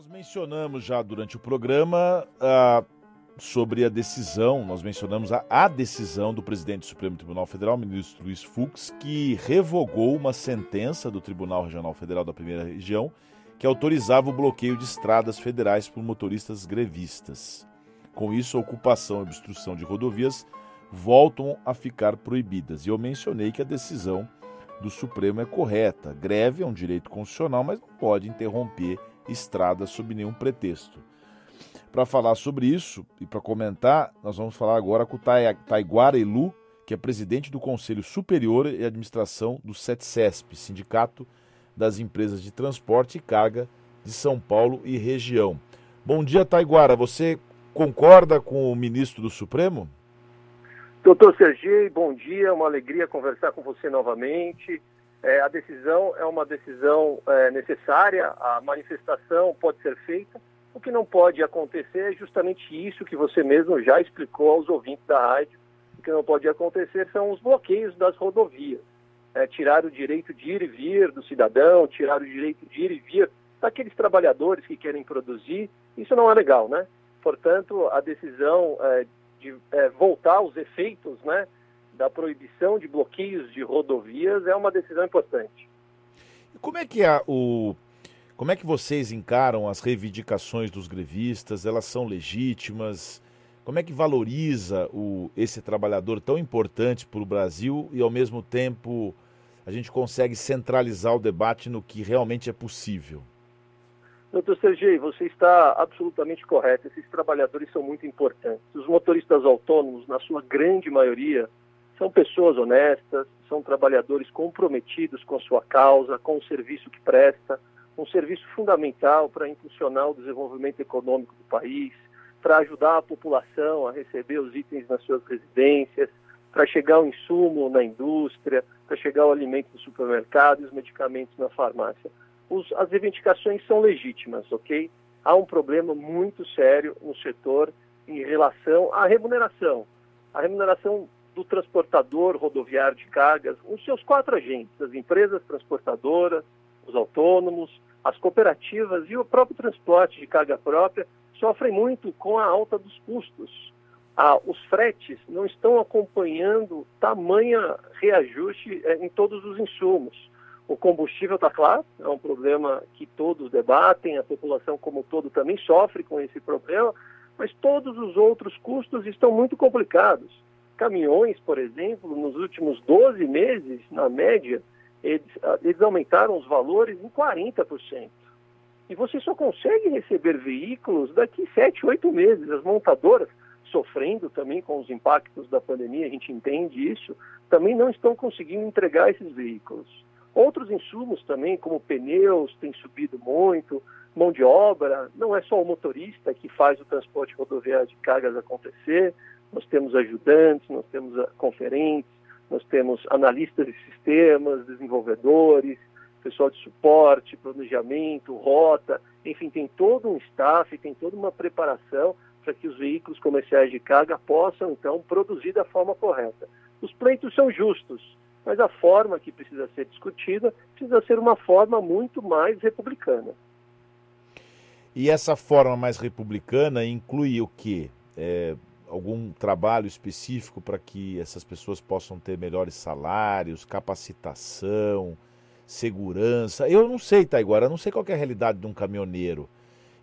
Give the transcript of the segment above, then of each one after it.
Nós mencionamos já durante o programa uh, sobre a decisão, nós mencionamos a, a, decisão do presidente do Supremo Tribunal Federal, ministro Luiz Fux, que revogou uma sentença do Tribunal Regional Federal da Primeira Região que autorizava o bloqueio de estradas federais por motoristas grevistas. Com isso, a ocupação e obstrução de rodovias voltam a ficar proibidas. E eu mencionei que a decisão do Supremo é correta. Greve é um direito constitucional, mas não pode interromper estradas sob nenhum pretexto. Para falar sobre isso e para comentar, nós vamos falar agora com o Taiguara Elu, que é presidente do Conselho Superior e Administração do SETCESP, Sindicato das Empresas de Transporte e Carga de São Paulo e região. Bom dia, Taiguara. Você concorda com o ministro do Supremo? Doutor Sergi, bom dia. Uma alegria conversar com você novamente. É, a decisão é uma decisão é, necessária, a manifestação pode ser feita. O que não pode acontecer é justamente isso que você mesmo já explicou aos ouvintes da rádio. O que não pode acontecer são os bloqueios das rodovias. É, tirar o direito de ir e vir do cidadão, tirar o direito de ir e vir daqueles trabalhadores que querem produzir. Isso não é legal, né? Portanto, a decisão é, de é, voltar aos efeitos, né? Da proibição de bloqueios de rodovias é uma decisão importante. Como é que é o como é que vocês encaram as reivindicações dos grevistas? Elas são legítimas? Como é que valoriza o, esse trabalhador tão importante para o Brasil e, ao mesmo tempo, a gente consegue centralizar o debate no que realmente é possível? Doutor Sergei, você está absolutamente correto. Esses trabalhadores são muito importantes. Os motoristas autônomos, na sua grande maioria, são pessoas honestas, são trabalhadores comprometidos com a sua causa, com o serviço que presta, um serviço fundamental para impulsionar o desenvolvimento econômico do país, para ajudar a população a receber os itens nas suas residências, para chegar o insumo na indústria, para chegar o alimento no supermercado e os medicamentos na farmácia. Os, as reivindicações são legítimas, ok? Há um problema muito sério no setor em relação à remuneração. A remuneração do transportador rodoviário de cargas, os seus quatro agentes, as empresas transportadoras, os autônomos, as cooperativas e o próprio transporte de carga própria sofrem muito com a alta dos custos. Ah, os fretes não estão acompanhando tamanha reajuste eh, em todos os insumos. O combustível está claro, é um problema que todos debatem, a população como todo também sofre com esse problema, mas todos os outros custos estão muito complicados caminhões, por exemplo, nos últimos 12 meses, na média, eles, ah, eles aumentaram os valores em 40%. E você só consegue receber veículos daqui 7, 8 meses. As montadoras, sofrendo também com os impactos da pandemia, a gente entende isso, também não estão conseguindo entregar esses veículos. Outros insumos também, como pneus, têm subido muito, mão de obra, não é só o motorista que faz o transporte rodoviário de cargas acontecer, nós temos ajudantes, nós temos ah, conferentes, nós temos analistas de sistemas, desenvolvedores, pessoal de suporte, planejamento, rota, enfim, tem todo um staff, tem toda uma preparação para que os veículos comerciais de carga possam, então, produzir da forma correta. Os pleitos são justos, mas a forma que precisa ser discutida precisa ser uma forma muito mais republicana. E essa forma mais republicana inclui o quê? É, algum trabalho específico para que essas pessoas possam ter melhores salários, capacitação, segurança? Eu não sei, Taiguara, eu não sei qual é a realidade de um caminhoneiro.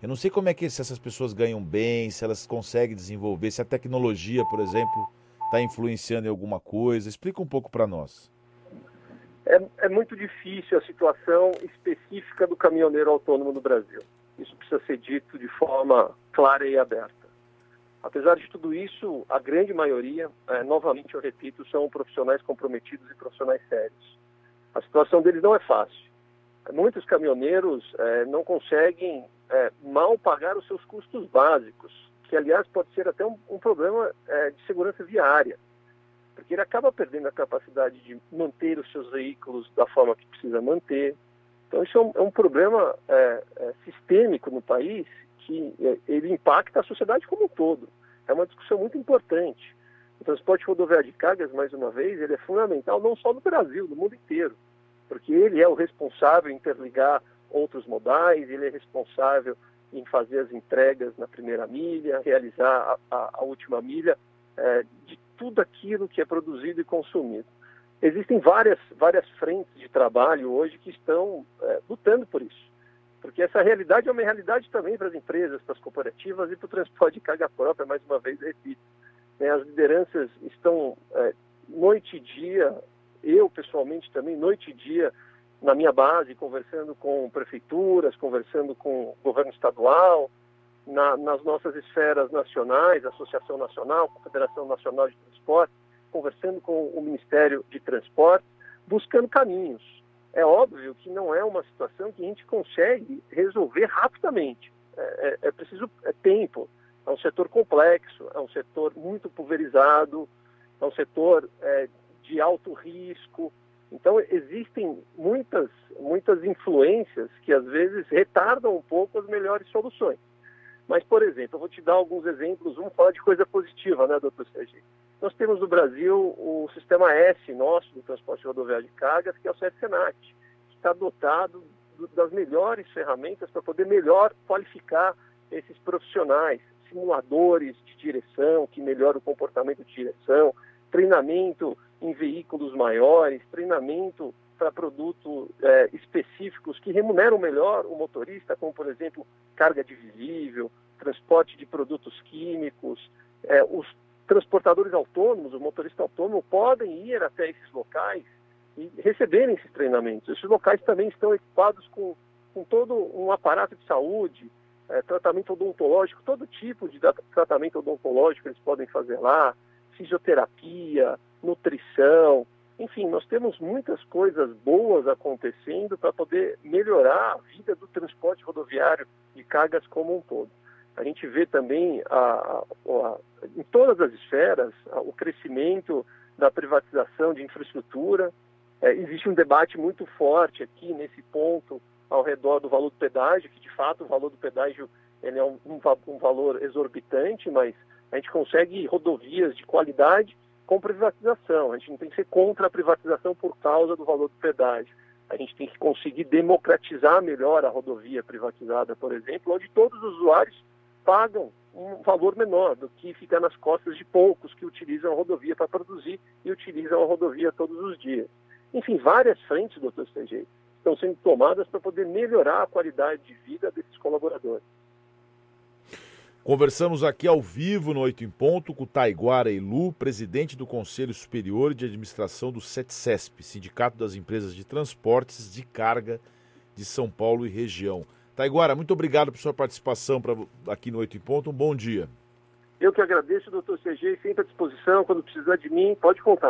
Eu não sei como é que se essas pessoas ganham bem, se elas conseguem desenvolver, se a tecnologia, por exemplo, está influenciando em alguma coisa. Explica um pouco para nós. É, é muito difícil a situação específica do caminhoneiro autônomo no Brasil. Isso precisa ser dito de forma clara e aberta. Apesar de tudo isso, a grande maioria, é, novamente eu repito, são profissionais comprometidos e profissionais sérios. A situação deles não é fácil. Muitos caminhoneiros é, não conseguem é, mal pagar os seus custos básicos, que aliás pode ser até um, um problema é, de segurança viária, porque ele acaba perdendo a capacidade de manter os seus veículos da forma que precisa manter. Então isso é um, é um problema é, sistêmico no país que é, ele impacta a sociedade como um todo. É uma discussão muito importante. O transporte rodoviário de cargas, mais uma vez, ele é fundamental não só no Brasil, no mundo inteiro, porque ele é o responsável em interligar outros modais, ele é responsável em fazer as entregas na primeira milha, realizar a, a, a última milha, é, de tudo aquilo que é produzido e consumido. Existem várias, várias frentes de trabalho hoje que estão é, lutando por isso. Porque essa realidade é uma realidade também para as empresas, para as cooperativas e para o transporte de carga própria, mais uma vez, repito. Né, as lideranças estão é, noite e dia, eu pessoalmente também, noite e dia, na minha base, conversando com prefeituras, conversando com governo estadual, na, nas nossas esferas nacionais, Associação Nacional, Confederação Nacional de Transporte, conversando com o Ministério de Transporte, buscando caminhos. É óbvio que não é uma situação que a gente consegue resolver rapidamente. É, é, é preciso é tempo. É um setor complexo, é um setor muito pulverizado, é um setor é, de alto risco. Então, existem muitas, muitas influências que às vezes retardam um pouco as melhores soluções. Mas, por exemplo, eu vou te dar alguns exemplos, vamos falar de coisa positiva, né, doutor Sergi? Nós temos no Brasil o sistema S nosso do transporte rodoviário de cargas, que é o CERSENAT, que está dotado das melhores ferramentas para poder melhor qualificar esses profissionais, simuladores de direção, que melhoram o comportamento de direção, treinamento em veículos maiores, treinamento para produtos é, específicos que remuneram melhor o motorista, como, por exemplo, carga divisível, transporte de produtos químicos. É, os transportadores autônomos, o motorista autônomo, podem ir até esses locais e receberem esses treinamentos. Esses locais também estão equipados com, com todo um aparato de saúde, é, tratamento odontológico, todo tipo de tratamento odontológico eles podem fazer lá, fisioterapia, nutrição, enfim, nós temos muitas coisas boas acontecendo para poder melhorar a vida do transporte rodoviário de cargas como um todo. A gente vê também a, a, a, em todas as esferas o crescimento da privatização de infraestrutura. É, existe um debate muito forte aqui nesse ponto ao redor do valor do pedágio, que de fato o valor do pedágio ele é um, um, um valor exorbitante, mas a gente consegue rodovias de qualidade com privatização. A gente não tem que ser contra a privatização por causa do valor do pedágio. A gente tem que conseguir democratizar melhor a rodovia privatizada, por exemplo, onde todos os usuários pagam um valor menor do que fica nas costas de poucos que utilizam a rodovia para produzir e utilizam a rodovia todos os dias. Enfim, várias frentes, doutor CG, estão sendo tomadas para poder melhorar a qualidade de vida desses colaboradores. Conversamos aqui ao vivo no Oito em Ponto com Taiguara Ilu, presidente do Conselho Superior de Administração do SETCESP, Sindicato das Empresas de Transportes de Carga de São Paulo e região. Taiguara, muito obrigado por sua participação pra, aqui no Oito em Ponto. Um bom dia. Eu que agradeço, doutor CG, sempre à disposição. Quando precisar de mim, pode contar.